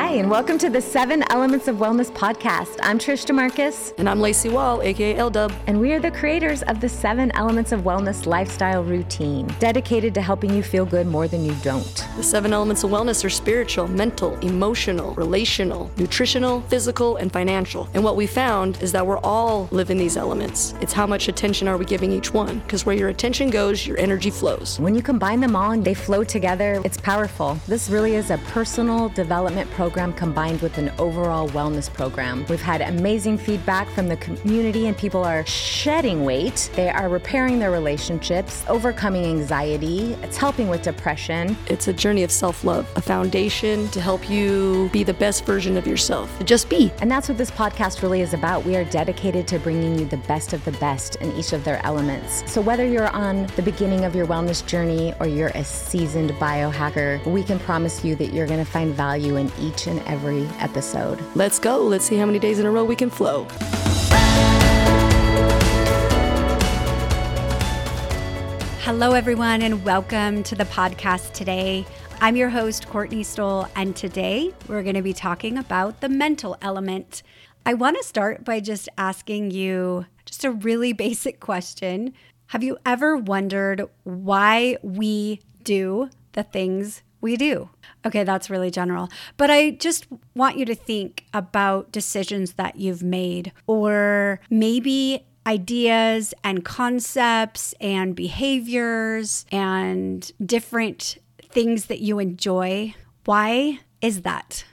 Hi, and welcome to the Seven Elements of Wellness podcast. I'm Trish DeMarcus. And I'm Lacey Wall, aka L Dub. And we are the creators of the Seven Elements of Wellness lifestyle routine, dedicated to helping you feel good more than you don't. The seven elements of wellness are spiritual, mental, emotional, relational, nutritional, physical, and financial. And what we found is that we're all living these elements. It's how much attention are we giving each one? Because where your attention goes, your energy flows. When you combine them all and they flow together, it's powerful. This really is a personal development program combined with an overall wellness program. We've had amazing feedback from the community, and people are shedding weight. They are repairing their relationships, overcoming anxiety. It's helping with depression. It's a journey of self love, a foundation to help you be the best version of yourself. Just be. And that's what this podcast really is about. We are dedicated to bringing you the best of the best in each of their elements. So whether you're on the beginning of your wellness journey or you're a seasoned biohacker, we can promise you that you're going to find value in each and every episode. Let's go. Let's see how many days in a row we can flow. Hello, everyone, and welcome to the podcast today. I'm your host, Courtney Stoll, and today we're going to be talking about the mental element. I want to start by just asking you just a really basic question. Have you ever wondered why we do the things we do? Okay, that's really general. But I just want you to think about decisions that you've made, or maybe ideas and concepts and behaviors and different things that you enjoy. Why is that?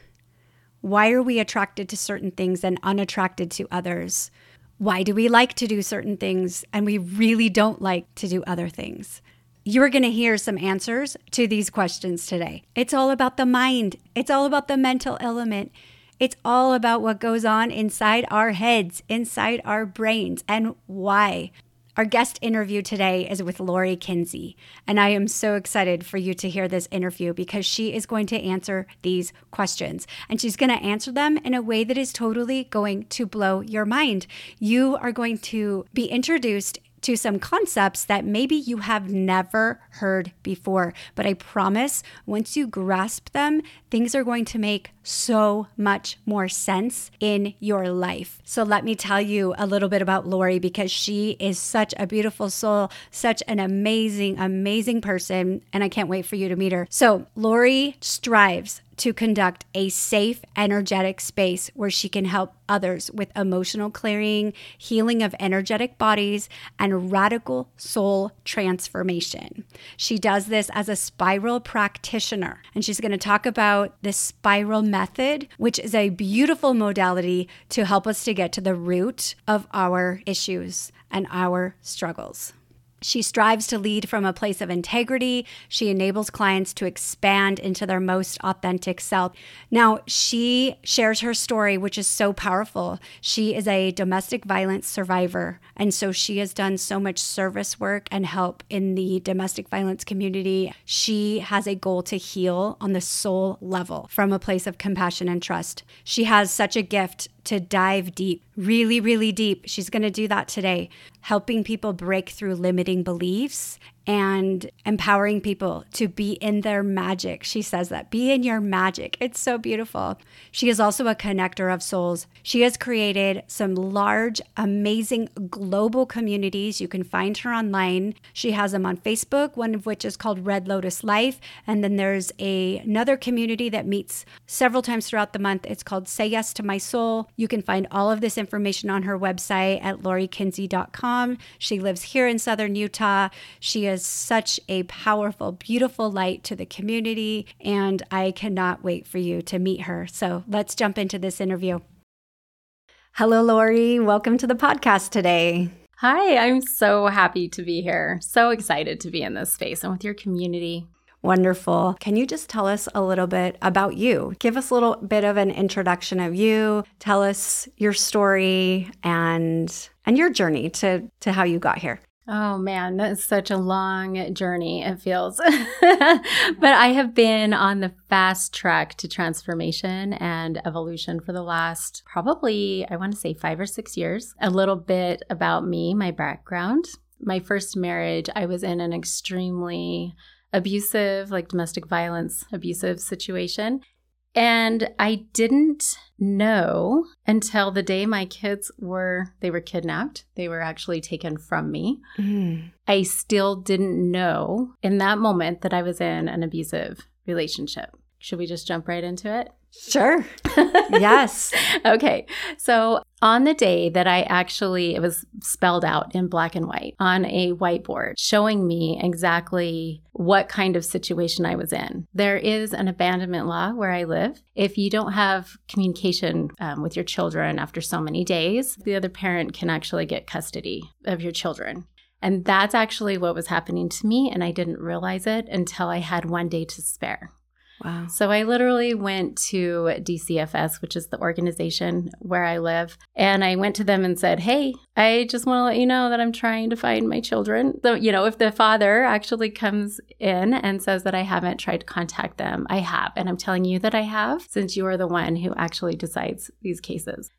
Why are we attracted to certain things and unattracted to others? Why do we like to do certain things and we really don't like to do other things? You're going to hear some answers to these questions today. It's all about the mind, it's all about the mental element. It's all about what goes on inside our heads, inside our brains, and why. Our guest interview today is with Lori Kinsey, and I am so excited for you to hear this interview because she is going to answer these questions. And she's going to answer them in a way that is totally going to blow your mind. You are going to be introduced to some concepts that maybe you have never heard before. But I promise once you grasp them, things are going to make so much more sense in your life. So let me tell you a little bit about Lori because she is such a beautiful soul, such an amazing, amazing person. And I can't wait for you to meet her. So Lori strives to conduct a safe, energetic space where she can help others with emotional clearing, healing of energetic bodies, and radical soul transformation. She does this as a spiral practitioner, and she's going to talk about the spiral method, which is a beautiful modality to help us to get to the root of our issues and our struggles. She strives to lead from a place of integrity. She enables clients to expand into their most authentic self. Now, she shares her story, which is so powerful. She is a domestic violence survivor. And so she has done so much service work and help in the domestic violence community. She has a goal to heal on the soul level from a place of compassion and trust. She has such a gift to dive deep, really, really deep. She's going to do that today, helping people break through limiting beliefs and empowering people to be in their magic. She says that be in your magic. It's so beautiful. She is also a connector of souls. She has created some large, amazing global communities. You can find her online. She has them on Facebook, one of which is called Red Lotus Life. And then there's a, another community that meets several times throughout the month. It's called Say Yes to My Soul. You can find all of this information on her website at lorikinsey.com. She lives here in Southern Utah. She is is such a powerful, beautiful light to the community, and I cannot wait for you to meet her. So let's jump into this interview. Hello, Lori. Welcome to the podcast today. Hi, I'm so happy to be here. So excited to be in this space and with your community. Wonderful. Can you just tell us a little bit about you? Give us a little bit of an introduction of you. Tell us your story and and your journey to to how you got here. Oh man, that's such a long journey, it feels. but I have been on the fast track to transformation and evolution for the last probably, I want to say five or six years. A little bit about me, my background. My first marriage, I was in an extremely abusive, like domestic violence abusive situation. And I didn't know until the day my kids were they were kidnapped. They were actually taken from me. Mm. I still didn't know in that moment that I was in an abusive relationship. Should we just jump right into it? Sure. yes. Okay. So on the day that I actually, it was spelled out in black and white on a whiteboard, showing me exactly what kind of situation I was in. There is an abandonment law where I live. If you don't have communication um, with your children after so many days, the other parent can actually get custody of your children. And that's actually what was happening to me. And I didn't realize it until I had one day to spare. Wow. So I literally went to DCFS, which is the organization where I live, and I went to them and said, Hey, I just want to let you know that I'm trying to find my children. So, you know, if the father actually comes in and says that I haven't tried to contact them, I have. And I'm telling you that I have since you are the one who actually decides these cases.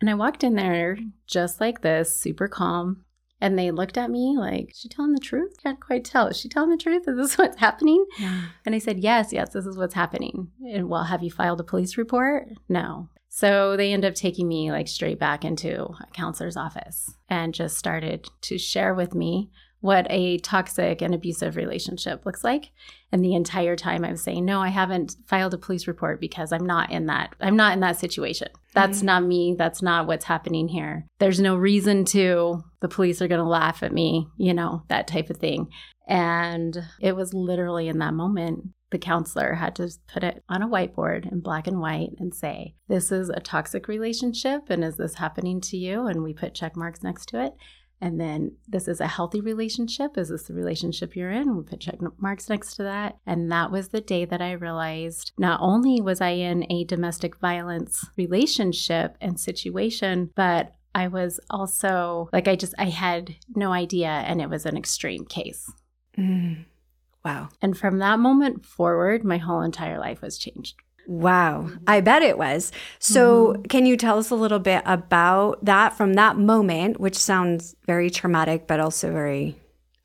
And I walked in there just like this, super calm, and they looked at me like, is she telling the truth? Can't quite tell. Is she telling the truth? Is this what's happening? Yeah. And I said, yes, yes, this is what's happening. And well, have you filed a police report? No. So they end up taking me like straight back into a counselor's office and just started to share with me what a toxic and abusive relationship looks like. And the entire time I'm saying, no, I haven't filed a police report because I'm not in that, I'm not in that situation. That's mm-hmm. not me. That's not what's happening here. There's no reason to, the police are going to laugh at me, you know, that type of thing. And it was literally in that moment the counselor had to put it on a whiteboard in black and white and say, This is a toxic relationship, and is this happening to you? And we put check marks next to it. And then this is a healthy relationship. Is this the relationship you're in? We put check marks next to that. And that was the day that I realized not only was I in a domestic violence relationship and situation, but I was also like, I just, I had no idea. And it was an extreme case. Mm. Wow. And from that moment forward, my whole entire life was changed. Wow, I bet it was. So, mm-hmm. can you tell us a little bit about that from that moment, which sounds very traumatic, but also very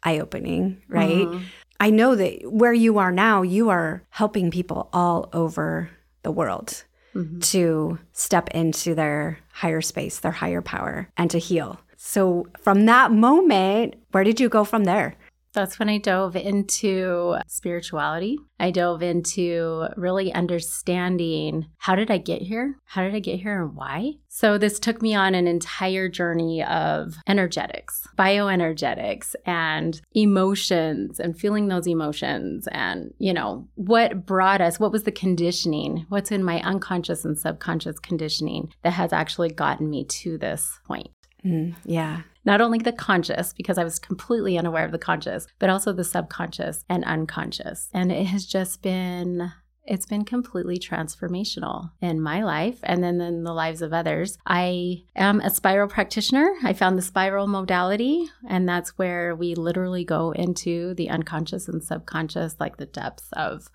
eye opening, right? Mm-hmm. I know that where you are now, you are helping people all over the world mm-hmm. to step into their higher space, their higher power, and to heal. So, from that moment, where did you go from there? That's when I dove into spirituality. I dove into really understanding how did I get here? How did I get here and why? So, this took me on an entire journey of energetics, bioenergetics, and emotions, and feeling those emotions, and, you know, what brought us, what was the conditioning, what's in my unconscious and subconscious conditioning that has actually gotten me to this point. Mm, yeah not only the conscious, because I was completely unaware of the conscious, but also the subconscious and unconscious. And it has just been it's been completely transformational in my life and then in the lives of others. I am a spiral practitioner. I found the spiral modality, and that's where we literally go into the unconscious and subconscious, like the depths of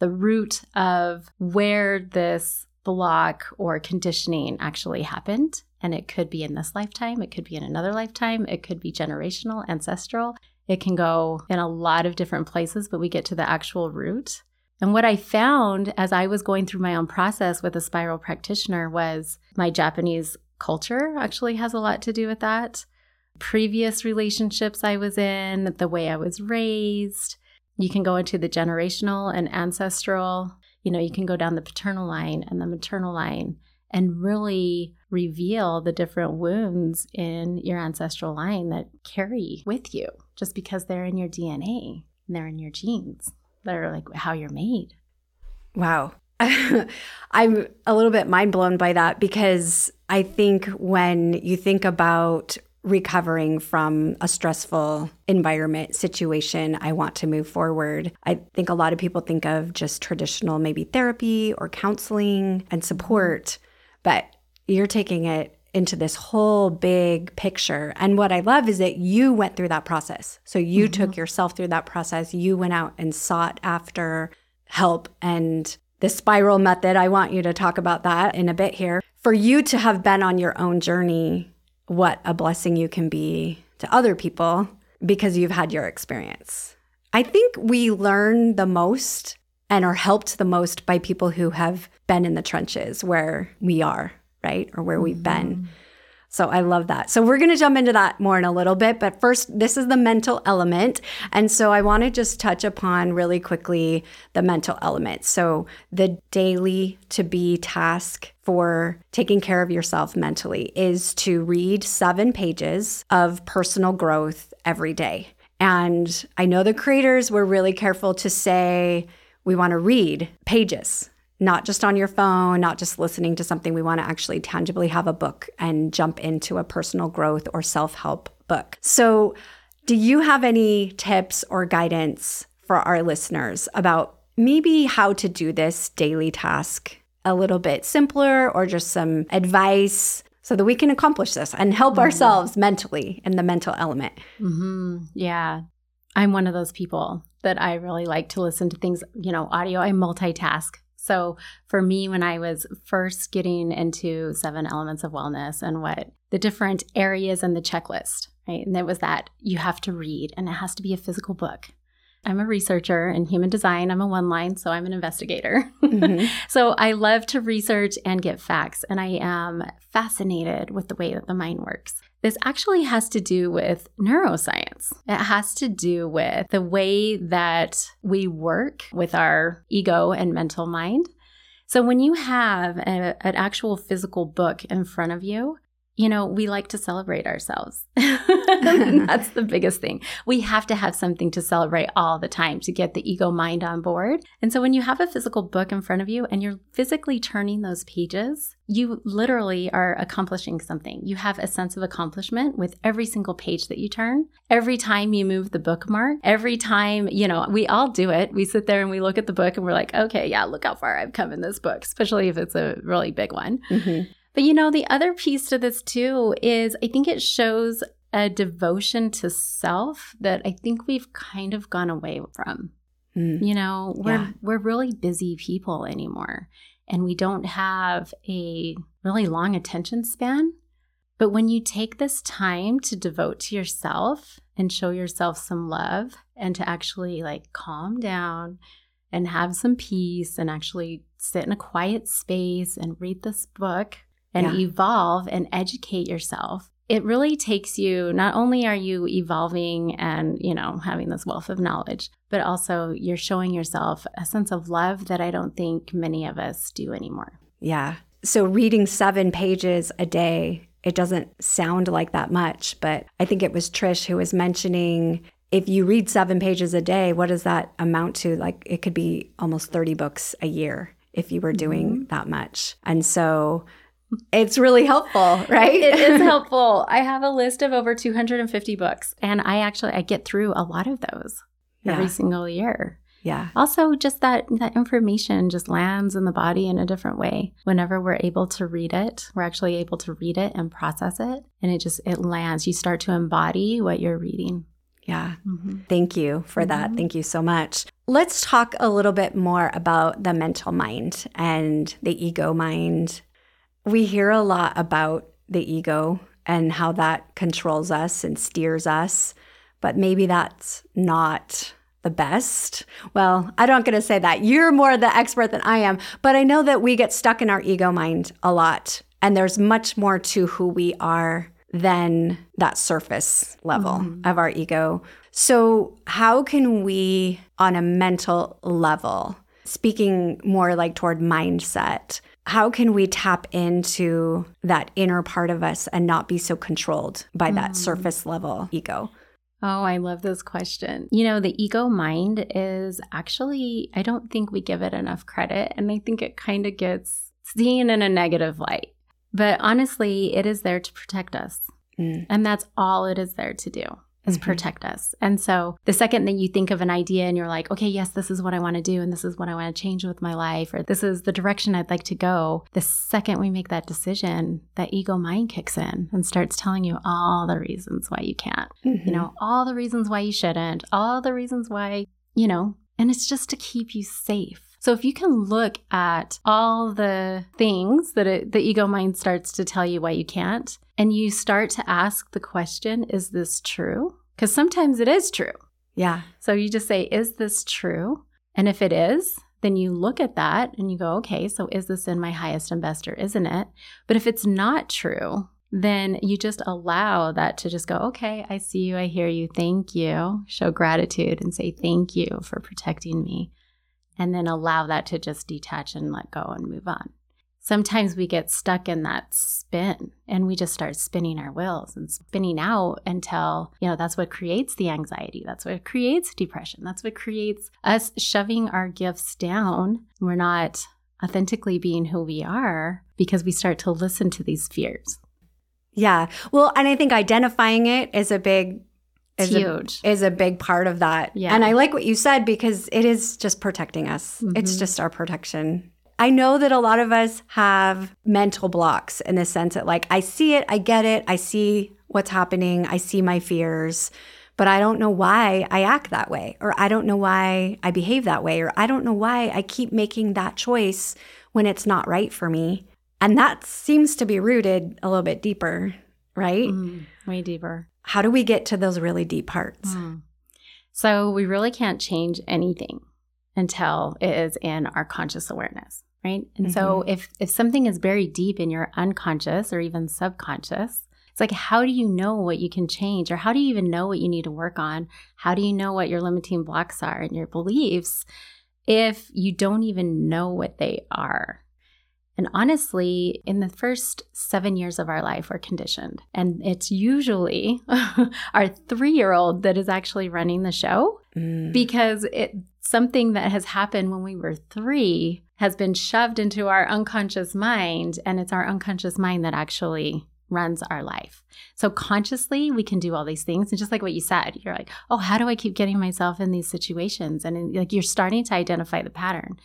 the root of where this block or conditioning actually happened and it could be in this lifetime, it could be in another lifetime, it could be generational, ancestral. It can go in a lot of different places, but we get to the actual root. And what I found as I was going through my own process with a spiral practitioner was my Japanese culture actually has a lot to do with that. Previous relationships I was in, the way I was raised. You can go into the generational and ancestral. You know, you can go down the paternal line and the maternal line and really reveal the different wounds in your ancestral line that carry with you just because they're in your DNA and they're in your genes. They're like how you're made. Wow. I'm a little bit mind blown by that because I think when you think about recovering from a stressful environment situation, I want to move forward. I think a lot of people think of just traditional, maybe therapy or counseling and mm-hmm. support but you're taking it into this whole big picture. And what I love is that you went through that process. So you mm-hmm. took yourself through that process. You went out and sought after help and the spiral method. I want you to talk about that in a bit here. For you to have been on your own journey, what a blessing you can be to other people because you've had your experience. I think we learn the most and are helped the most by people who have been in the trenches where we are, right? Or where we've been. Mm-hmm. So I love that. So we're going to jump into that more in a little bit. But first, this is the mental element. And so I want to just touch upon really quickly the mental element. So the daily to be task for taking care of yourself mentally is to read seven pages of personal growth every day. And I know the creators were really careful to say, we want to read pages not just on your phone, not just listening to something. We want to actually tangibly have a book and jump into a personal growth or self help book. So, do you have any tips or guidance for our listeners about maybe how to do this daily task a little bit simpler or just some advice? So that we can accomplish this and help mm-hmm. ourselves mentally in the mental element. Mm-hmm. Yeah. I'm one of those people that I really like to listen to things, you know, audio. I multitask so for me, when I was first getting into seven elements of wellness and what the different areas and the checklist, right? And it was that you have to read and it has to be a physical book. I'm a researcher in human design. I'm a one line, so I'm an investigator. Mm-hmm. so I love to research and get facts, and I am fascinated with the way that the mind works. This actually has to do with neuroscience. It has to do with the way that we work with our ego and mental mind. So, when you have a, an actual physical book in front of you, you know, we like to celebrate ourselves. that's the biggest thing. We have to have something to celebrate all the time to get the ego mind on board. And so when you have a physical book in front of you and you're physically turning those pages, you literally are accomplishing something. You have a sense of accomplishment with every single page that you turn. Every time you move the bookmark, every time, you know, we all do it. We sit there and we look at the book and we're like, okay, yeah, look how far I've come in this book, especially if it's a really big one. Mm-hmm. But you know, the other piece to this too is I think it shows a devotion to self that I think we've kind of gone away from. Mm. You know, we're yeah. we're really busy people anymore and we don't have a really long attention span. But when you take this time to devote to yourself and show yourself some love and to actually like calm down and have some peace and actually sit in a quiet space and read this book and yeah. evolve and educate yourself it really takes you not only are you evolving and you know having this wealth of knowledge but also you're showing yourself a sense of love that i don't think many of us do anymore yeah so reading 7 pages a day it doesn't sound like that much but i think it was trish who was mentioning if you read 7 pages a day what does that amount to like it could be almost 30 books a year if you were doing mm-hmm. that much and so it's really helpful, right? it is helpful. I have a list of over 250 books and I actually I get through a lot of those yeah. every single year. Yeah. Also just that that information just lands in the body in a different way. Whenever we're able to read it, we're actually able to read it and process it and it just it lands. You start to embody what you're reading. Yeah. Mm-hmm. Thank you for mm-hmm. that. Thank you so much. Let's talk a little bit more about the mental mind and the ego mind we hear a lot about the ego and how that controls us and steers us, but maybe that's not the best. Well, I'm not going to say that. You're more the expert than I am, but I know that we get stuck in our ego mind a lot. And there's much more to who we are than that surface level mm-hmm. of our ego. So, how can we, on a mental level, speaking more like toward mindset, how can we tap into that inner part of us and not be so controlled by mm. that surface level ego? Oh, I love this question. You know, the ego mind is actually, I don't think we give it enough credit. And I think it kind of gets seen in a negative light. But honestly, it is there to protect us. Mm. And that's all it is there to do is mm-hmm. protect us. And so the second that you think of an idea and you're like, okay, yes, this is what I want to do and this is what I want to change with my life or this is the direction I'd like to go, the second we make that decision, that ego mind kicks in and starts telling you all the reasons why you can't. Mm-hmm. You know, all the reasons why you shouldn't, all the reasons why, you know, and it's just to keep you safe. So if you can look at all the things that it, the ego mind starts to tell you why you can't, and you start to ask the question, is this true? Because sometimes it is true. Yeah. So you just say, is this true? And if it is, then you look at that and you go, okay, so is this in my highest and best or isn't it? But if it's not true, then you just allow that to just go, okay, I see you, I hear you, thank you. Show gratitude and say thank you for protecting me. And then allow that to just detach and let go and move on. Sometimes we get stuck in that spin and we just start spinning our wheels and spinning out until, you know, that's what creates the anxiety. That's what creates depression. That's what creates us shoving our gifts down. We're not authentically being who we are because we start to listen to these fears. Yeah. Well, and I think identifying it is a big is huge. A, is a big part of that. Yeah. And I like what you said because it is just protecting us. Mm-hmm. It's just our protection. I know that a lot of us have mental blocks in the sense that like I see it, I get it, I see what's happening, I see my fears, but I don't know why I act that way or I don't know why I behave that way or I don't know why I keep making that choice when it's not right for me. And that seems to be rooted a little bit deeper, right? Mm, way deeper. How do we get to those really deep parts? Mm. So, we really can't change anything until it is in our conscious awareness, right? And mm-hmm. so, if if something is buried deep in your unconscious or even subconscious, it's like how do you know what you can change or how do you even know what you need to work on? How do you know what your limiting blocks are and your beliefs if you don't even know what they are? And honestly, in the first seven years of our life, we're conditioned. And it's usually our three year old that is actually running the show mm. because it something that has happened when we were three has been shoved into our unconscious mind. And it's our unconscious mind that actually runs our life. So consciously, we can do all these things. And just like what you said, you're like, oh, how do I keep getting myself in these situations? And like you're starting to identify the pattern.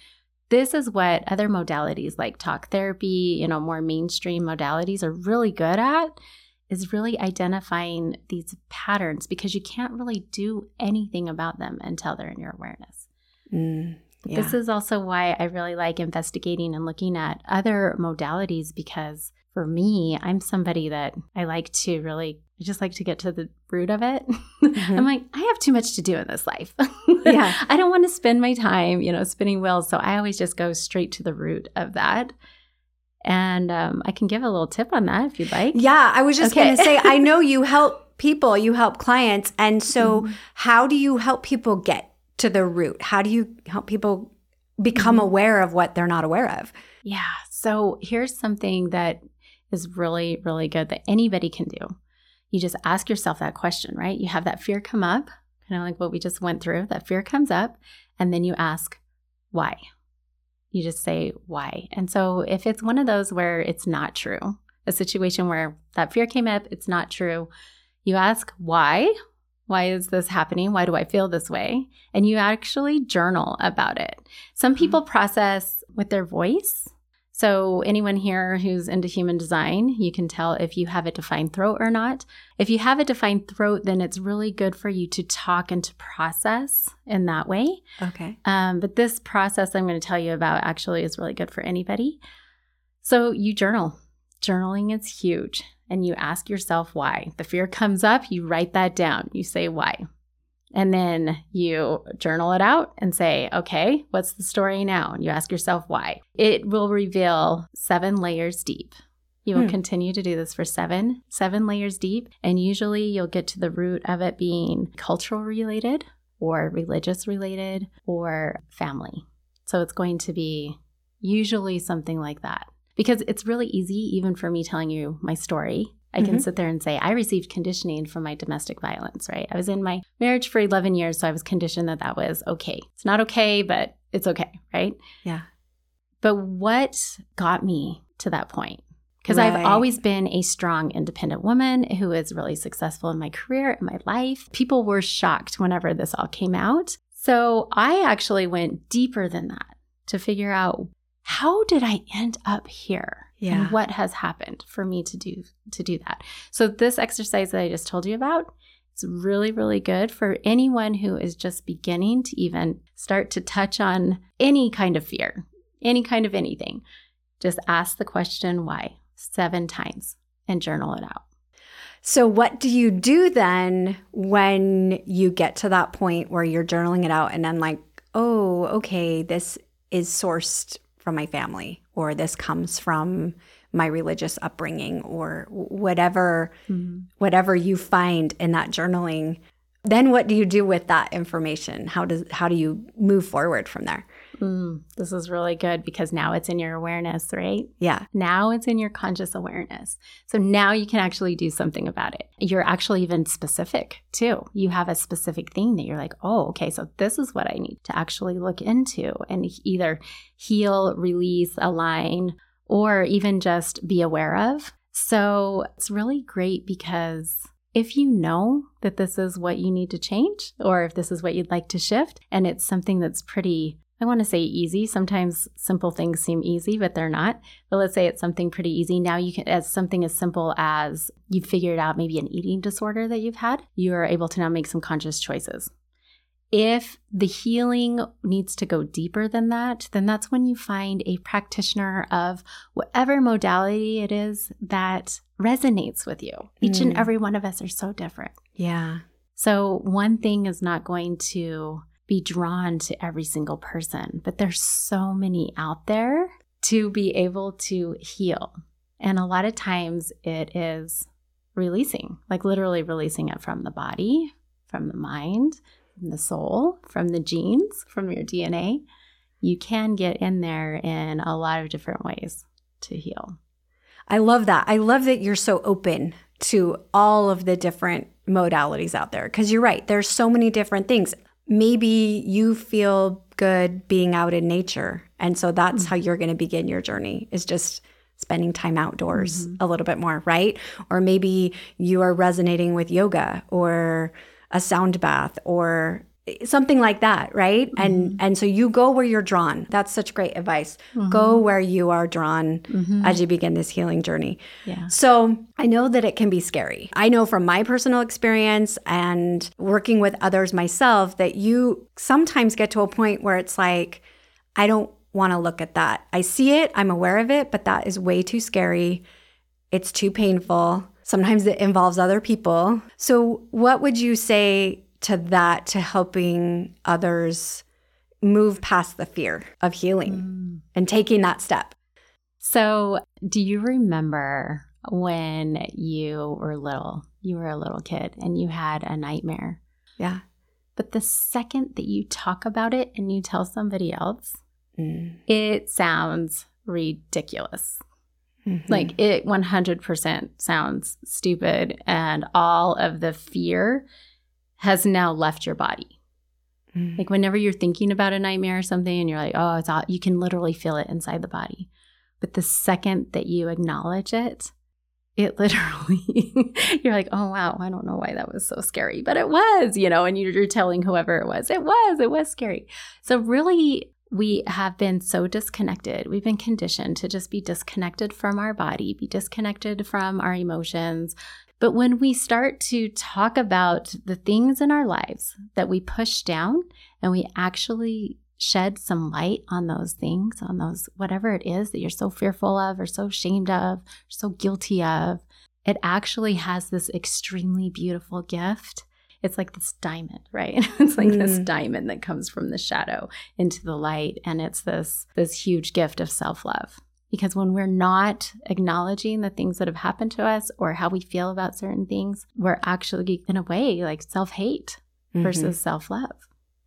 This is what other modalities like talk therapy, you know, more mainstream modalities are really good at is really identifying these patterns because you can't really do anything about them until they're in your awareness. Mm, yeah. This is also why I really like investigating and looking at other modalities because for me, I'm somebody that I like to really I just like to get to the root of it. Mm-hmm. I'm like, I have too much to do in this life. yeah. I don't want to spend my time, you know, spinning wheels. So I always just go straight to the root of that. And um, I can give a little tip on that if you'd like. Yeah. I was just okay. going to say, I know you help people, you help clients. And so, mm-hmm. how do you help people get to the root? How do you help people become mm-hmm. aware of what they're not aware of? Yeah. So, here's something that is really, really good that anybody can do you just ask yourself that question, right? You have that fear come up, kind of like what we just went through. That fear comes up, and then you ask, why? You just say, why? And so if it's one of those where it's not true, a situation where that fear came up, it's not true, you ask, why? Why is this happening? Why do I feel this way? And you actually journal about it. Some mm-hmm. people process with their voice so, anyone here who's into human design, you can tell if you have a defined throat or not. If you have a defined throat, then it's really good for you to talk and to process in that way. Okay. Um, but this process I'm going to tell you about actually is really good for anybody. So, you journal. Journaling is huge. And you ask yourself why. The fear comes up, you write that down. You say why. And then you journal it out and say, okay, what's the story now? And you ask yourself why. It will reveal seven layers deep. You will hmm. continue to do this for seven, seven layers deep. And usually you'll get to the root of it being cultural related or religious related or family. So it's going to be usually something like that. Because it's really easy, even for me telling you my story, I can mm-hmm. sit there and say, I received conditioning from my domestic violence, right? I was in my marriage for 11 years, so I was conditioned that that was okay. It's not okay, but it's okay, right? Yeah. But what got me to that point? Because right. I've always been a strong, independent woman who is really successful in my career, in my life. People were shocked whenever this all came out. So I actually went deeper than that to figure out how did I end up here? Yeah. and what has happened for me to do to do that. So this exercise that I just told you about, it's really really good for anyone who is just beginning to even start to touch on any kind of fear, any kind of anything. Just ask the question why 7 times and journal it out. So, what do you do then when you get to that point where you're journaling it out and then, like, oh, okay, this is sourced from my family or this comes from my religious upbringing or whatever mm-hmm. whatever you find in that journaling then what do you do with that information how does how do you move forward from there Mm, this is really good because now it's in your awareness, right? Yeah. Now it's in your conscious awareness. So now you can actually do something about it. You're actually even specific too. You have a specific thing that you're like, oh, okay, so this is what I need to actually look into and either heal, release, align, or even just be aware of. So it's really great because if you know that this is what you need to change, or if this is what you'd like to shift, and it's something that's pretty I want to say easy. Sometimes simple things seem easy, but they're not. But let's say it's something pretty easy. Now you can, as something as simple as you've figured out maybe an eating disorder that you've had, you are able to now make some conscious choices. If the healing needs to go deeper than that, then that's when you find a practitioner of whatever modality it is that resonates with you. Each mm. and every one of us are so different. Yeah. So one thing is not going to be drawn to every single person, but there's so many out there to be able to heal. And a lot of times it is releasing, like literally releasing it from the body, from the mind, from the soul, from the genes, from your DNA. You can get in there in a lot of different ways to heal. I love that. I love that you're so open to all of the different modalities out there because you're right. There's so many different things maybe you feel good being out in nature. And so that's mm-hmm. how you're going to begin your journey is just spending time outdoors mm-hmm. a little bit more, right? Or maybe you are resonating with yoga or a sound bath or something like that right? Mm-hmm. and and so you go where you're drawn. That's such great advice. Mm-hmm. go where you are drawn mm-hmm. as you begin this healing journey. Yeah. So i know that it can be scary. I know from my personal experience and working with others myself that you sometimes get to a point where it's like i don't want to look at that. I see it i'm aware of it but that is way too scary. It's too painful. Sometimes it involves other people. So what would you say to that to helping others move past the fear of healing mm. and taking that step. So, do you remember when you were little? You were a little kid and you had a nightmare. Yeah. But the second that you talk about it and you tell somebody else, mm. it sounds ridiculous. Mm-hmm. Like it 100% sounds stupid, and all of the fear has now left your body. Mm. Like whenever you're thinking about a nightmare or something and you're like, oh, it's all, you can literally feel it inside the body. But the second that you acknowledge it, it literally, you're like, oh, wow, I don't know why that was so scary, but it was, you know, and you're telling whoever it was, it was, it was scary. So, really, we have been so disconnected. We've been conditioned to just be disconnected from our body, be disconnected from our emotions, but when we start to talk about the things in our lives that we push down and we actually shed some light on those things, on those whatever it is that you're so fearful of or so ashamed of, or so guilty of, it actually has this extremely beautiful gift. It's like this diamond, right? it's like mm. this diamond that comes from the shadow into the light and it's this this huge gift of self-love. Because when we're not acknowledging the things that have happened to us or how we feel about certain things, we're actually, in a way, like self hate mm-hmm. versus self love.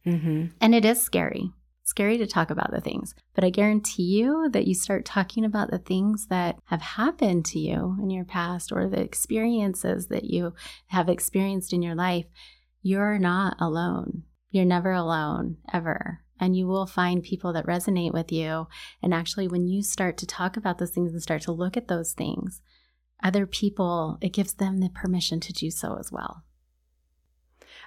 Mm-hmm. And it is scary. Scary to talk about the things. But I guarantee you that you start talking about the things that have happened to you in your past or the experiences that you have experienced in your life, you're not alone. You're never alone, ever and you will find people that resonate with you. And actually, when you start to talk about those things and start to look at those things, other people, it gives them the permission to do so as well.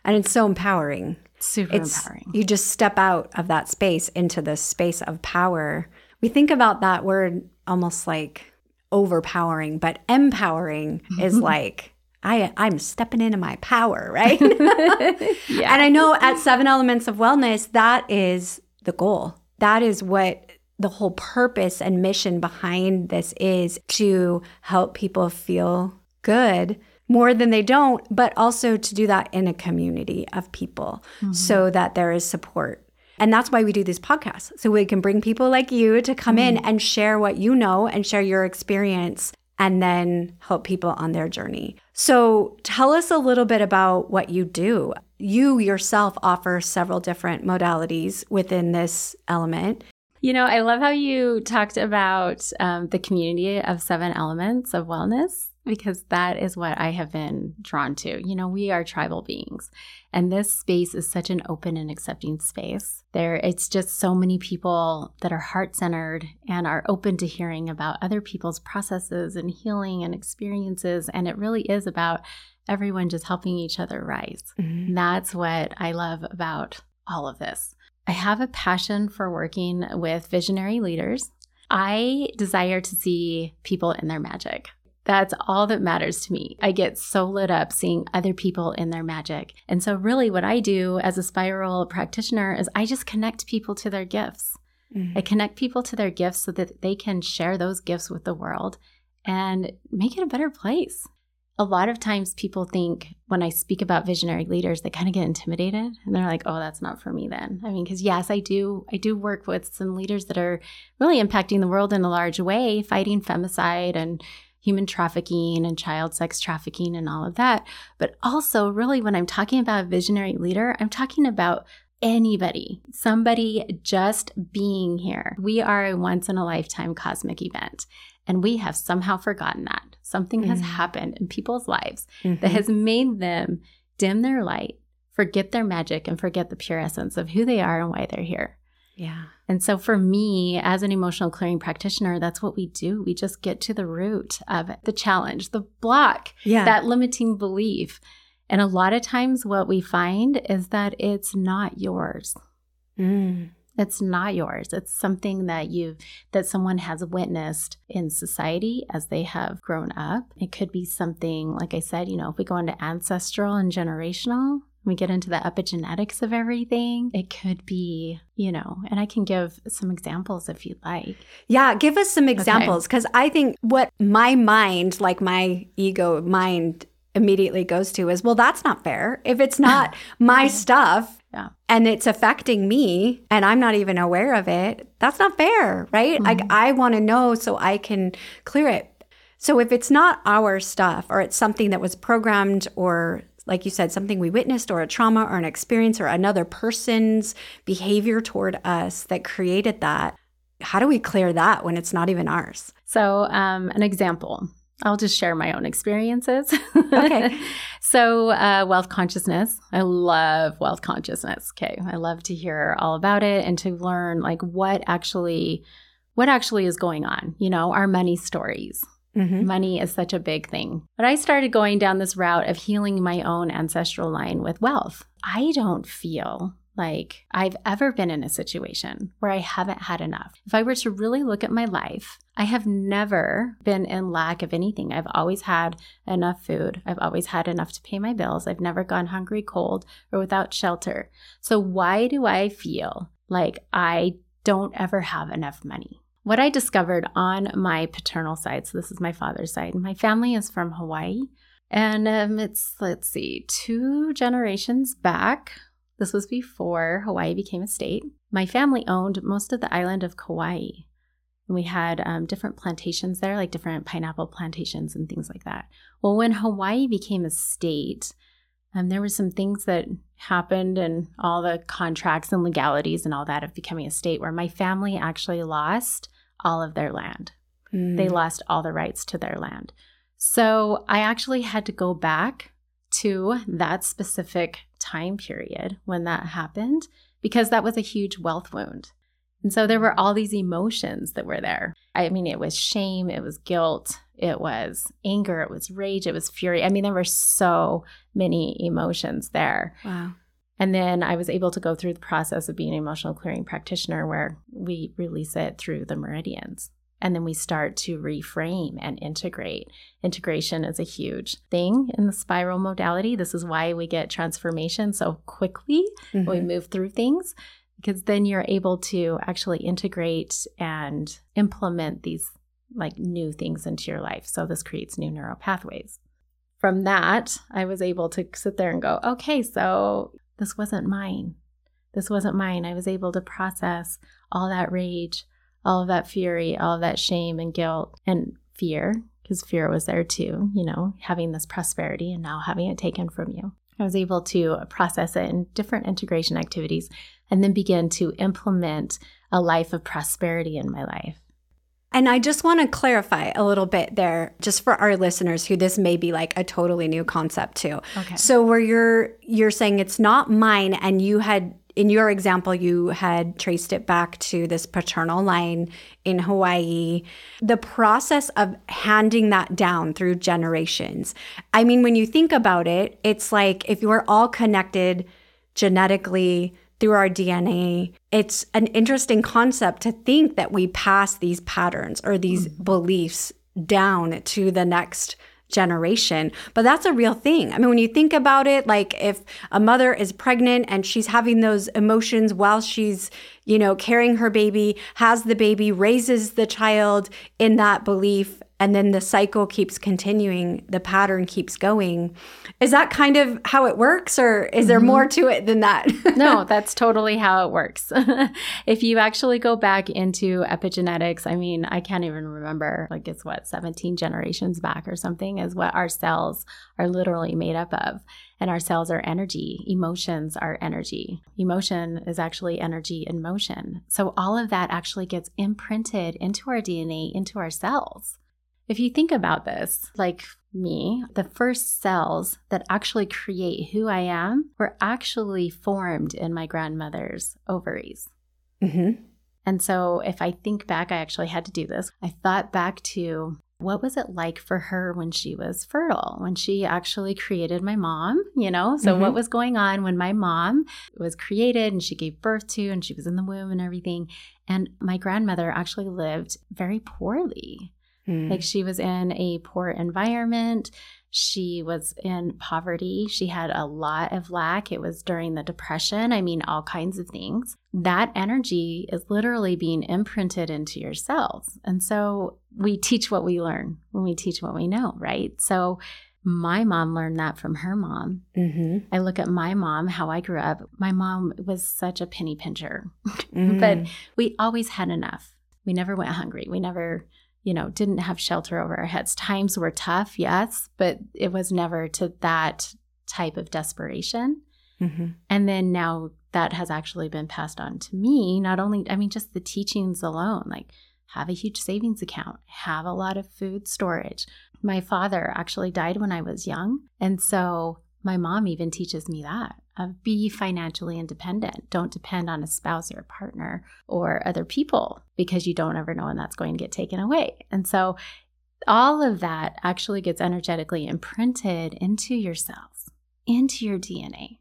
And it's so empowering. Super it's, empowering. You just step out of that space into this space of power. We think about that word almost like overpowering, but empowering is like I, I'm stepping into my power, right? yeah. And I know at Seven Elements of Wellness, that is the goal. That is what the whole purpose and mission behind this is to help people feel good more than they don't, but also to do that in a community of people mm-hmm. so that there is support And that's why we do these podcasts. So we can bring people like you to come mm. in and share what you know and share your experience and then help people on their journey. So tell us a little bit about what you do. You yourself offer several different modalities within this element. You know, I love how you talked about um, the community of seven elements of wellness because that is what I have been drawn to. You know, we are tribal beings, and this space is such an open and accepting space. There, it's just so many people that are heart centered and are open to hearing about other people's processes and healing and experiences. And it really is about everyone just helping each other rise. Mm-hmm. That's what I love about all of this. I have a passion for working with visionary leaders. I desire to see people in their magic. That's all that matters to me. I get so lit up seeing other people in their magic. And so, really, what I do as a spiral practitioner is I just connect people to their gifts. Mm-hmm. I connect people to their gifts so that they can share those gifts with the world and make it a better place. A lot of times, people think when I speak about visionary leaders, they kind of get intimidated and they're like, oh, that's not for me then. I mean, because yes, I do, I do work with some leaders that are really impacting the world in a large way, fighting femicide and human trafficking and child sex trafficking and all of that. But also, really, when I'm talking about a visionary leader, I'm talking about anybody, somebody just being here. We are a once in a lifetime cosmic event. And we have somehow forgotten that. Something mm-hmm. has happened in people's lives mm-hmm. that has made them dim their light, forget their magic, and forget the pure essence of who they are and why they're here. Yeah. And so for me, as an emotional clearing practitioner, that's what we do. We just get to the root of it, the challenge, the block, yeah. that limiting belief. And a lot of times, what we find is that it's not yours. Mm. It's not yours. It's something that you've that someone has witnessed in society as they have grown up. It could be something like I said, you know, if we go into ancestral and generational, we get into the epigenetics of everything. It could be, you know, and I can give some examples if you'd like. Yeah, give us some examples because okay. I think what my mind, like my ego mind, immediately goes to is, well, that's not fair. If it's not my stuff yeah. and it's affecting me and I'm not even aware of it, that's not fair, right? Mm-hmm. Like I want to know so I can clear it. So if it's not our stuff or it's something that was programmed or like you said, something we witnessed or a trauma or an experience or another person's behavior toward us that created that. How do we clear that when it's not even ours? So, um, an example. I'll just share my own experiences. Okay. so, uh, wealth consciousness. I love wealth consciousness. Okay. I love to hear all about it and to learn like what actually what actually is going on, you know, our money stories. Mm-hmm. Money is such a big thing. But I started going down this route of healing my own ancestral line with wealth. I don't feel like I've ever been in a situation where I haven't had enough. If I were to really look at my life, I have never been in lack of anything. I've always had enough food. I've always had enough to pay my bills. I've never gone hungry, cold, or without shelter. So, why do I feel like I don't ever have enough money? What I discovered on my paternal side, so this is my father's side, my family is from Hawaii. And um, it's, let's see, two generations back. This was before Hawaii became a state. My family owned most of the island of Kauai. And we had um, different plantations there, like different pineapple plantations and things like that. Well, when Hawaii became a state, um, there were some things that happened and all the contracts and legalities and all that of becoming a state where my family actually lost all of their land. Mm. They lost all the rights to their land. So I actually had to go back to that specific time period when that happened because that was a huge wealth wound. And so there were all these emotions that were there. I mean, it was shame, it was guilt, it was anger, it was rage, it was fury. I mean, there were so many emotions there. Wow. And then I was able to go through the process of being an emotional clearing practitioner where we release it through the meridians. And then we start to reframe and integrate. Integration is a huge thing in the spiral modality. This is why we get transformation so quickly mm-hmm. when we move through things, because then you're able to actually integrate and implement these like new things into your life. So this creates new neural pathways. From that, I was able to sit there and go, okay, so this wasn't mine. This wasn't mine. I was able to process all that rage, all of that fury, all of that shame and guilt and fear, because fear was there too, you know, having this prosperity and now having it taken from you. I was able to process it in different integration activities and then begin to implement a life of prosperity in my life. And I just want to clarify a little bit there, just for our listeners who this may be like a totally new concept to. Okay. So where you're you're saying it's not mine, and you had in your example, you had traced it back to this paternal line in Hawaii. The process of handing that down through generations. I mean, when you think about it, it's like if you are all connected genetically through our DNA, it's an interesting concept to think that we pass these patterns or these mm-hmm. beliefs down to the next generation. But that's a real thing. I mean, when you think about it, like if a mother is pregnant and she's having those emotions while she's, you know, carrying her baby, has the baby, raises the child in that belief and then the cycle keeps continuing, the pattern keeps going. Is that kind of how it works, or is there mm-hmm. more to it than that? no, that's totally how it works. if you actually go back into epigenetics, I mean, I can't even remember, like it's what, 17 generations back or something, is what our cells are literally made up of. And our cells are energy, emotions are energy. Emotion is actually energy in motion. So all of that actually gets imprinted into our DNA, into our cells. If you think about this, like me, the first cells that actually create who I am were actually formed in my grandmother's ovaries. Mm-hmm. And so if I think back, I actually had to do this. I thought back to what was it like for her when she was fertile, when she actually created my mom, you know? So, mm-hmm. what was going on when my mom was created and she gave birth to and she was in the womb and everything? And my grandmother actually lived very poorly. Mm. Like she was in a poor environment. She was in poverty. She had a lot of lack. It was during the depression. I mean, all kinds of things. That energy is literally being imprinted into your cells. And so we teach what we learn when we teach what we know, right? So my mom learned that from her mom. Mm-hmm. I look at my mom, how I grew up. My mom was such a penny pincher, mm. but we always had enough. We never went hungry. We never you know, didn't have shelter over our heads. Times were tough, yes, but it was never to that type of desperation. Mm-hmm. And then now that has actually been passed on to me. Not only, I mean, just the teachings alone, like have a huge savings account, have a lot of food storage. My father actually died when I was young. And so my mom even teaches me that of be financially independent. Don't depend on a spouse or a partner or other people because you don't ever know when that's going to get taken away. And so all of that actually gets energetically imprinted into your cells, into your DNA.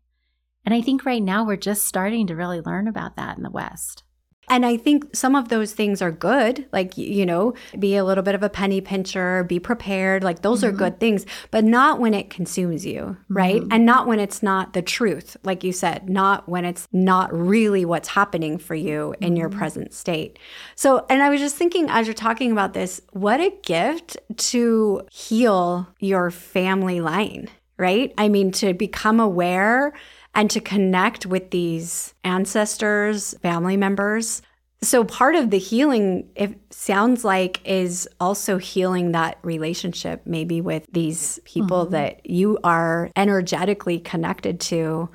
And I think right now we're just starting to really learn about that in the West. And I think some of those things are good, like, you know, be a little bit of a penny pincher, be prepared. Like, those mm-hmm. are good things, but not when it consumes you, right? Mm-hmm. And not when it's not the truth, like you said, not when it's not really what's happening for you in mm-hmm. your present state. So, and I was just thinking as you're talking about this, what a gift to heal your family line, right? I mean, to become aware and to connect with these ancestors, family members. So part of the healing, it sounds like, is also healing that relationship, maybe with these people mm-hmm. that you are energetically connected to.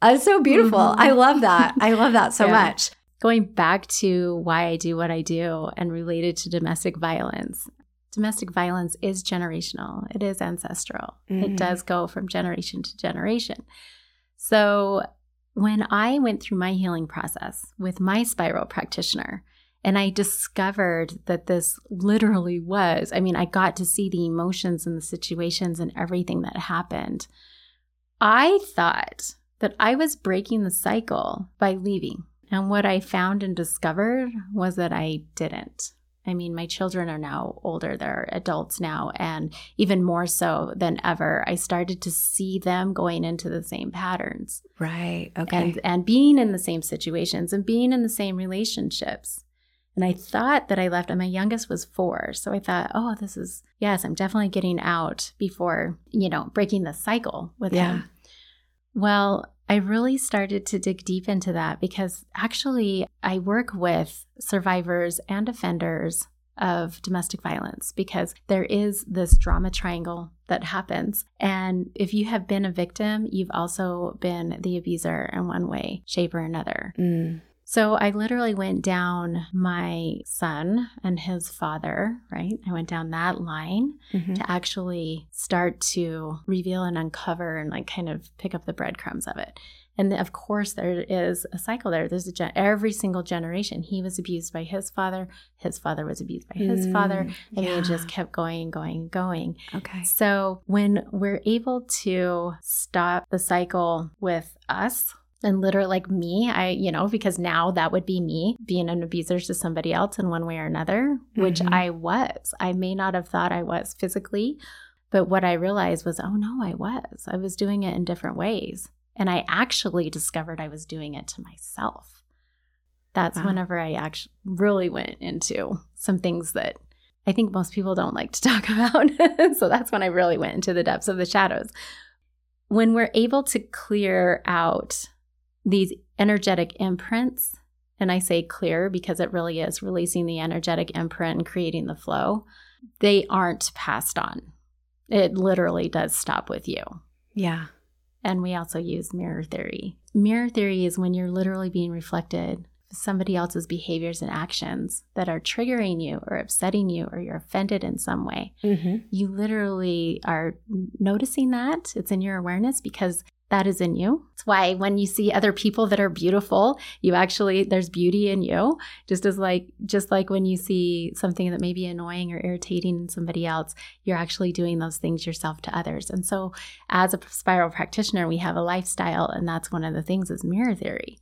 Uh, it's so beautiful. Mm-hmm. I love that. I love that so yeah. much. Going back to why I do what I do and related to domestic violence, domestic violence is generational, it is ancestral. Mm-hmm. It does go from generation to generation. So, when I went through my healing process with my spiral practitioner, and I discovered that this literally was, I mean, I got to see the emotions and the situations and everything that happened. I thought that I was breaking the cycle by leaving. And what I found and discovered was that I didn't. I mean, my children are now older, they're adults now, and even more so than ever, I started to see them going into the same patterns. Right. Okay. And, and being in the same situations and being in the same relationships. And I thought that I left, and my youngest was four. So I thought, oh, this is, yes, I'm definitely getting out before, you know, breaking the cycle with yeah. him. Well, I really started to dig deep into that because actually I work with survivors and offenders of domestic violence because there is this drama triangle that happens. And if you have been a victim, you've also been the abuser in one way, shape, or another. Mm. So I literally went down my son and his father, right? I went down that line Mhm. to actually start to reveal and uncover and like kind of pick up the breadcrumbs of it. And of course, there is a cycle there. There's a gen- every single generation. He was abused by his father. His father was abused by his father, Mm, and yeah. it just kept going, and going, and going. Okay. So when we're able to stop the cycle with us and literally like me, I, you know, because now that would be me being an abuser to somebody else in one way or another, which Mhm. I was. I may not have thought I was physically, but what I realized was, oh no, I was. I was doing it in different ways. And I actually discovered I was doing it to myself. That's Wow. whenever I actually really went into some things that I think most people don't like to talk about. so that's when I really went into the depths of the shadows. When we're able to clear out these energetic imprints, and I say clear because it really is releasing the energetic imprint and creating the flow, they aren't passed on. It literally does stop with you. Yeah. And we also use mirror theory. Mirror theory is when you're literally being reflected somebody else's behaviors and actions that are triggering you or upsetting you or you're offended in some way. Mm-hmm. You literally are noticing that. It's in your awareness because that is in you. It's why when you see other people that are beautiful, you actually there's beauty in you. Just as like just like when you see something that may be annoying or irritating in somebody else, you're actually doing those things yourself to others. And so as a spiral practitioner, we have a lifestyle and that's one of the things is mirror theory.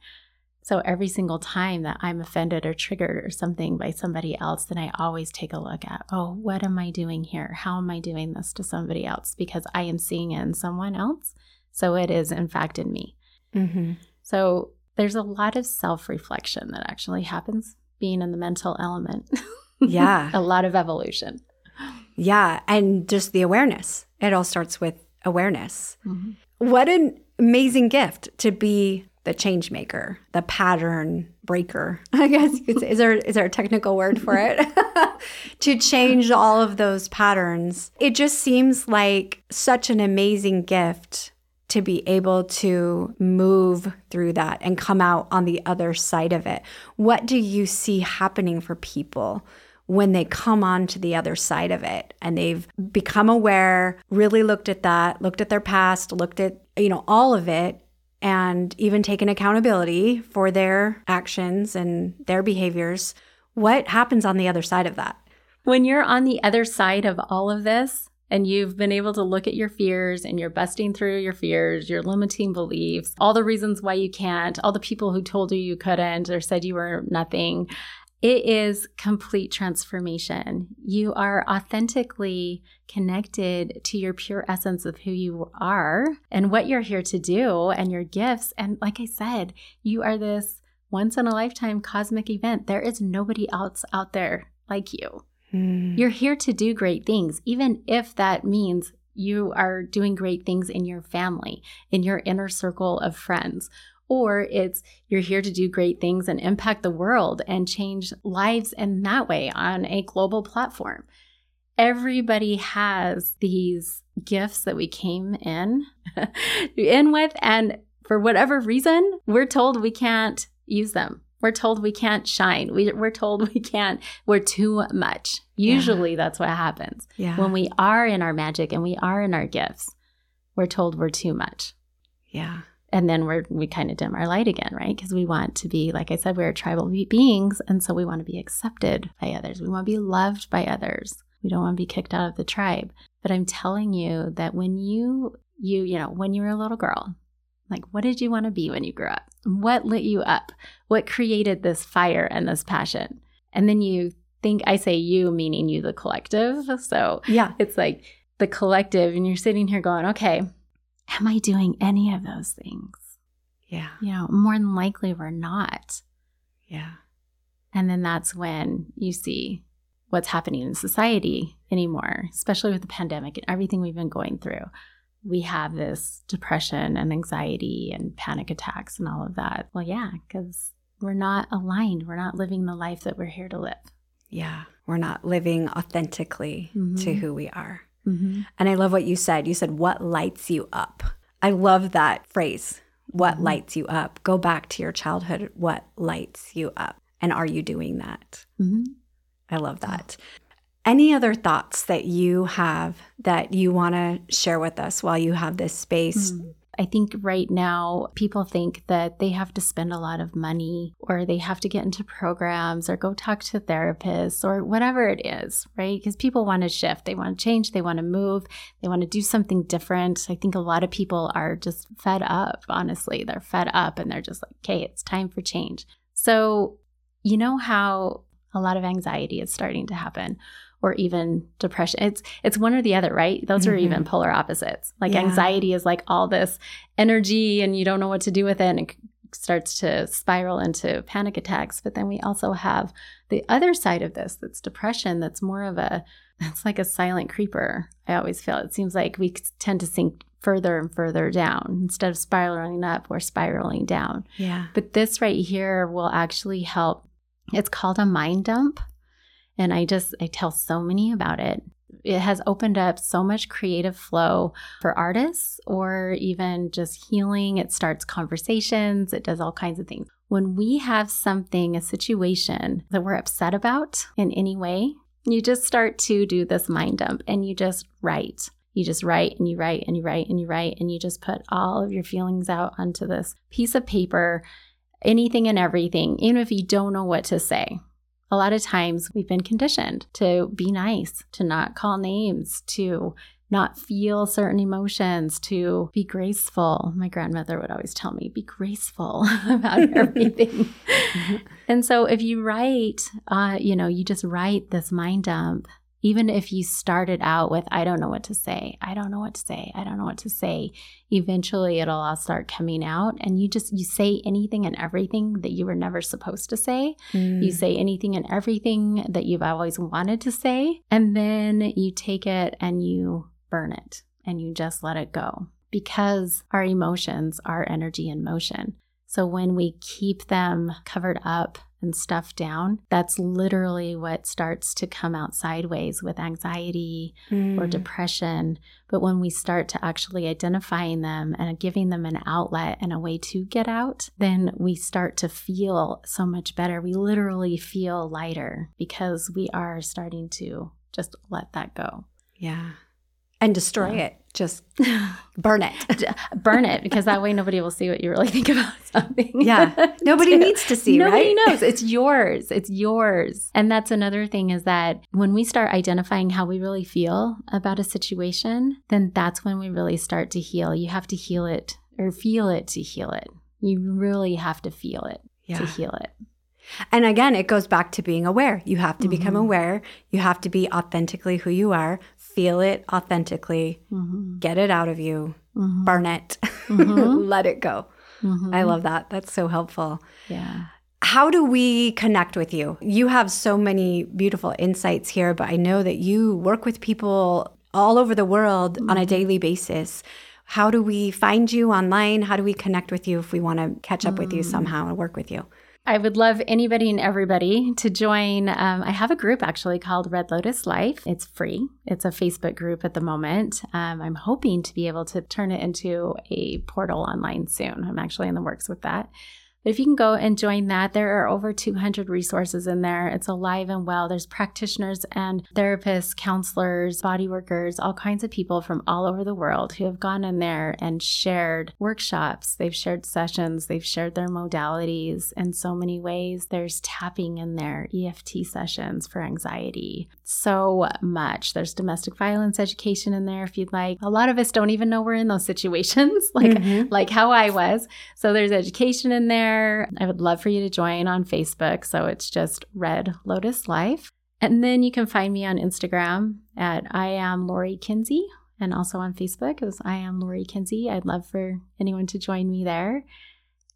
So every single time that I'm offended or triggered or something by somebody else, then I always take a look at, oh, what am I doing here? How am I doing this to somebody else? Because I am seeing it in someone else. So it is, in fact, in me. Mm-hmm. So there's a lot of self reflection that actually happens being in the mental element. Yeah. a lot of evolution. Yeah. And just the awareness. It all starts with awareness. Mhm. What an amazing gift to be the change maker, the pattern breaker. I guess you could say. Is there is there a technical word for it? to change all of those patterns. It just seems like such an amazing gift to be able to move through that and come out on the other side of it. What do you see happening for people when they come on to the other side of it and they've become aware, really looked at that, looked at their past, looked at, you know, all of it and even taken accountability for their actions and their behaviors? What happens on the other side of that? When you're on the other side of all of this, and you've been able to look at your fears and you're busting through your fears, your limiting beliefs, all the reasons why you can't, all the people who told you you couldn't or said you were nothing. It is complete transformation. You are authentically connected to your pure essence of who you are and what you're here to do and your gifts. And like I said, you are this once in a lifetime cosmic event. There is nobody else out there like you. Mm. You're here to do great things, even if that means you are doing great things in your family, in your inner circle of friends, or it's you're here to do great things and impact the world and change lives in that way on a global platform. Everybody has these gifts that we came in in with and for whatever reason, we're told we can't use them. We're told we can't shine. We, we're told we can't, we're too much. Usually that's what happens. Yeah. When we are in our magic and we are in our gifts, we're told we're too much. yeah. And then we're, we kind of dim our light again, right? Because we want to be, like I said, we're tribal beings. And so we want to be accepted by others. We want to be loved by others. We don't want to be kicked out of the tribe. But I'm telling you that when you, you, you know, when you were a little girl, like, what did you want to be when you grew up? What lit you up? What created this fire and this passion? And then you think, I say you, meaning you, the collective. So Yeah. it's like the collective, and you're sitting here going, okay, am I doing any of those things? Yeah. You know, more than likely we're not. Yeah. And then that's when you see what's happening in society anymore, especially with the pandemic and everything we've been going through. We have this depression and anxiety and panic attacks and all of that. Well, yeah, because we're not aligned. We're not living the life that we're here to live. Yeah, we're not living authentically mm-hmm. to who we are. Mm-hmm. And I love what you said. You said, What lights you up? I love that phrase. What mm-hmm. lights you up? Go back to your childhood. What lights you up? And are you doing that? Mm-hmm. I love that. Any other thoughts that you have that you want to share with us while you have this space? Mm. I think right now people think that they have to spend a lot of money or they have to get into programs or go talk to therapists or whatever it is, right? Because people want to shift, they want to change, they want to move, they want to do something different. I think a lot of people are just fed up, honestly. They're fed up and they're just like, okay, it's time for change. So, you know how a lot of anxiety is starting to happen or even depression. It's it's one or the other, right? Those mm-hmm. are even mm-hmm. polar opposites. Like yeah. anxiety is like all this energy and you don't know what to do with it and it starts to spiral into panic attacks. But then we also have the other side of this that's depression that's more of a it's like a silent creeper. I always feel it seems like we tend to sink further and further down instead of spiraling up we're spiraling down yeah but this right here will actually help it's called a mind dump and I just, I tell so many about it. It has opened up so much creative flow for artists or even just healing. It starts conversations, it does all kinds of things. When we have something, a situation that we're upset about in any way, you just start to do this mind dump and you just write. You just write and you write and you write and you write and you just put all of your feelings out onto this piece of paper, anything and everything, even if you don't know what to say. A lot of times we've been conditioned to be nice, to not call names, to not feel certain emotions, to be graceful. My grandmother would always tell me, be graceful about everything. and so if you write, uh, you know, you just write this mind dump even if you started out with, I don't know what to say, I don't know what to say, I don't know what to say, eventually it'll all start coming out. And you just, you say anything and everything that you were never supposed to say. Mm. You say anything and everything that you've always wanted to say. And then you take it and you burn it and you just let it go because our emotions are energy in motion. So when we keep them covered up and stuff down, that's literally what starts to come out sideways with anxiety mm. or depression. But when we start to actually identifying them and giving them an outlet and a way to get out, then we start to feel so much better. We literally feel lighter because we are starting to just let that go. Yeah. And destroy yeah. it just burn it. burn it because that way nobody will see what you really think about something. Yeah. Nobody needs to see, nobody right? Nobody knows. It's yours. It's yours. And that's another thing is that when we start identifying how we really feel about a situation, then that's when we really start to heal. You have to heal it or feel it to heal it. You really have to feel it yeah. to heal it. And again, it goes back to being aware. You have to mm-hmm. become aware. You have to be authentically who you are feel it authentically, mm-hmm. get it out of you, mm-hmm. burn it, mm-hmm. let it go. Mm-hmm. I love that. That's so helpful. Yeah. How do we connect with you? You have so many beautiful insights here, but I know that you work with people all over the world on a mm-hmm. daily basis. How do we find you online? How do we connect with you if we want to catch up with you mm. somehow and work with you? I would love anybody and everybody to join. Um, I have a group actually called Red Lotus Life. It's free. It's a Facebook group at the moment. Um, I'm hoping to be able to turn it into a portal online soon. I'm actually in the works with that. If you can go and join that, there are over 200 resources in there. It's alive and well. There's practitioners and therapists, counselors, body workers, all kinds of people from all over the world who have gone in there and shared workshops. They've shared sessions, they've shared their modalities in so many ways. There's tapping in there, EFT sessions for anxiety. So much. There's domestic violence education in there if you'd like. A lot of us don't even know we're in those situations, like mm-hmm. like how I was. So there's education in there. I would love for you to join on Facebook. So it's just Red Lotus Life. And then you can find me on Instagram at I am Lori Kinsey and also on Facebook as I am Lori Kinsey. I'd love for anyone to join me there.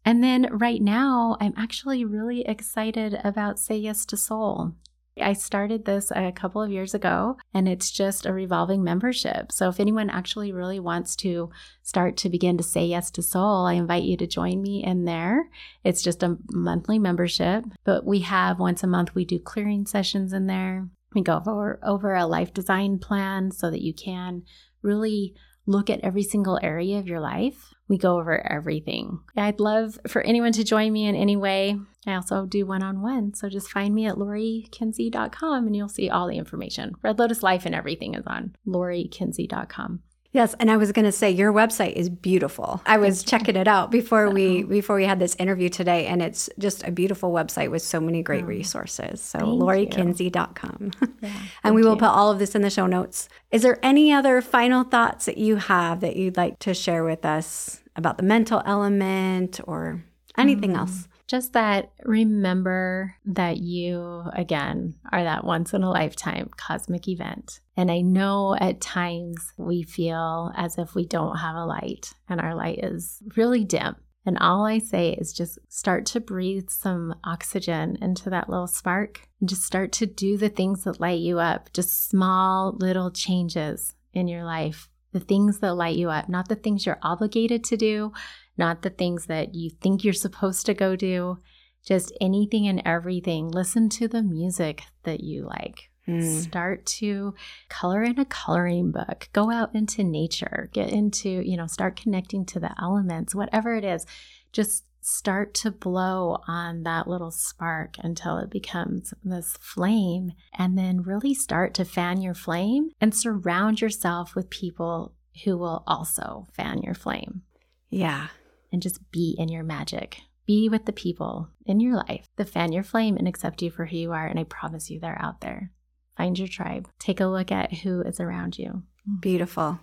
And then right now, I'm actually really excited about Say Yes to Soul. I started this a couple of years ago and it's just a revolving membership. So if anyone actually really wants to start to begin to say yes to soul, I invite you to join me in there. It's just a monthly membership, but we have once a month we do clearing sessions in there. We go over over a life design plan so that you can really look at every single area of your life. We go over everything. I'd love for anyone to join me in any way. I also do one on one. So just find me at lorikinsey.com and you'll see all the information. Red Lotus Life and everything is on lorikinsey.com. Yes, and I was going to say your website is beautiful. I was checking it out before we before we had this interview today and it's just a beautiful website with so many great resources. So lorikinsey.com. Yeah, and we will you. put all of this in the show notes. Is there any other final thoughts that you have that you'd like to share with us about the mental element or anything mm. else? just that remember that you, again, are that once in a lifetime cosmic event. And I know at times we feel as if we don't have a light and our light is really dim. And all I say is just start to breathe some oxygen into that little spark and just start to do the things that light you up, just small little changes in your life, the things that light you up, not the things you're obligated to do, not the things that you think you're supposed to go do, just anything and everything. Listen to the music that you like. Mm. Start to color in a coloring book. Go out into nature. Get into, you know, start connecting to the elements, whatever it is. Just start to blow on that little spark until it becomes this flame. And then really start to fan your flame and surround yourself with people who will also fan your flame. Yeah and just be in your magic. Be with the people in your life that fan your flame and accept you for who you are. And I promise you, they're out there. Find your tribe. Take a look at who is around you. Beautiful.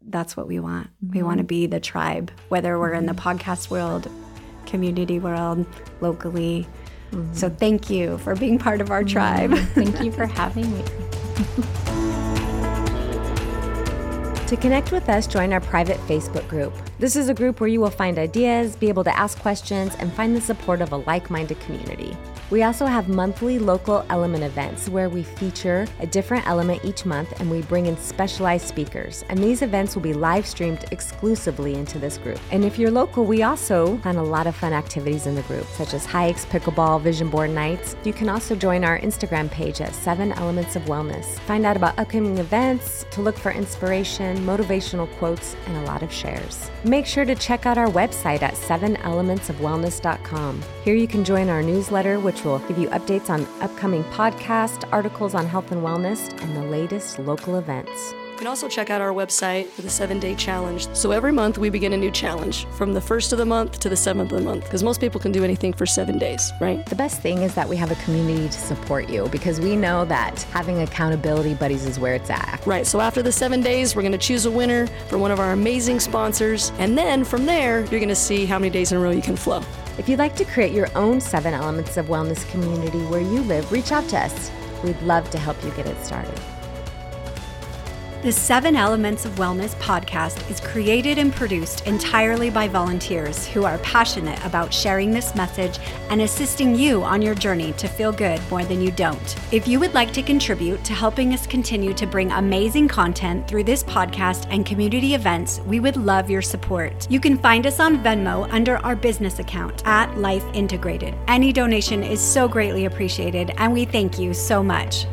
That's what we want. Mm-hmm. We want to be the tribe, whether we're in the mm-hmm. podcast world, community world, locally. Mm-hmm. So thank you for being part of our mm-hmm. tribe. thank you for having me. To connect with us, join our private Facebook group. This is a group where you will find ideas, be able to ask questions, and find the support of a like minded community. We also have monthly local element events where we feature a different element each month and we bring in specialized speakers. And these events will be live streamed exclusively into this group. And if you're local, we also plan a lot of fun activities in the group, such as hikes, pickleball, vision board nights. You can also join our Instagram page at 7 Elements of Wellness. Find out about upcoming events, to look for inspiration, motivational quotes, and a lot of shares. Make sure to check out our website at 7elementsofwellness.com. Here you can join our newsletter, which which will give you updates on upcoming podcasts, articles on health and wellness, and the latest local events. You can also check out our website for the seven day challenge. So every month we begin a new challenge from the first of the month to the seventh of the month because most people can do anything for seven days, right? The best thing is that we have a community to support you because we know that having accountability buddies is where it's at. Right. So after the seven days, we're going to choose a winner for one of our amazing sponsors. And then from there, you're going to see how many days in a row you can flow. If you'd like to create your own seven elements of wellness community where you live, reach out to us. We'd love to help you get it started. The Seven Elements of Wellness podcast is created and produced entirely by volunteers who are passionate about sharing this message and assisting you on your journey to feel good more than you don't. If you would like to contribute to helping us continue to bring amazing content through this podcast and community events, we would love your support. You can find us on Venmo under our business account at Life Integrated. Any donation is so greatly appreciated, and we thank you so much.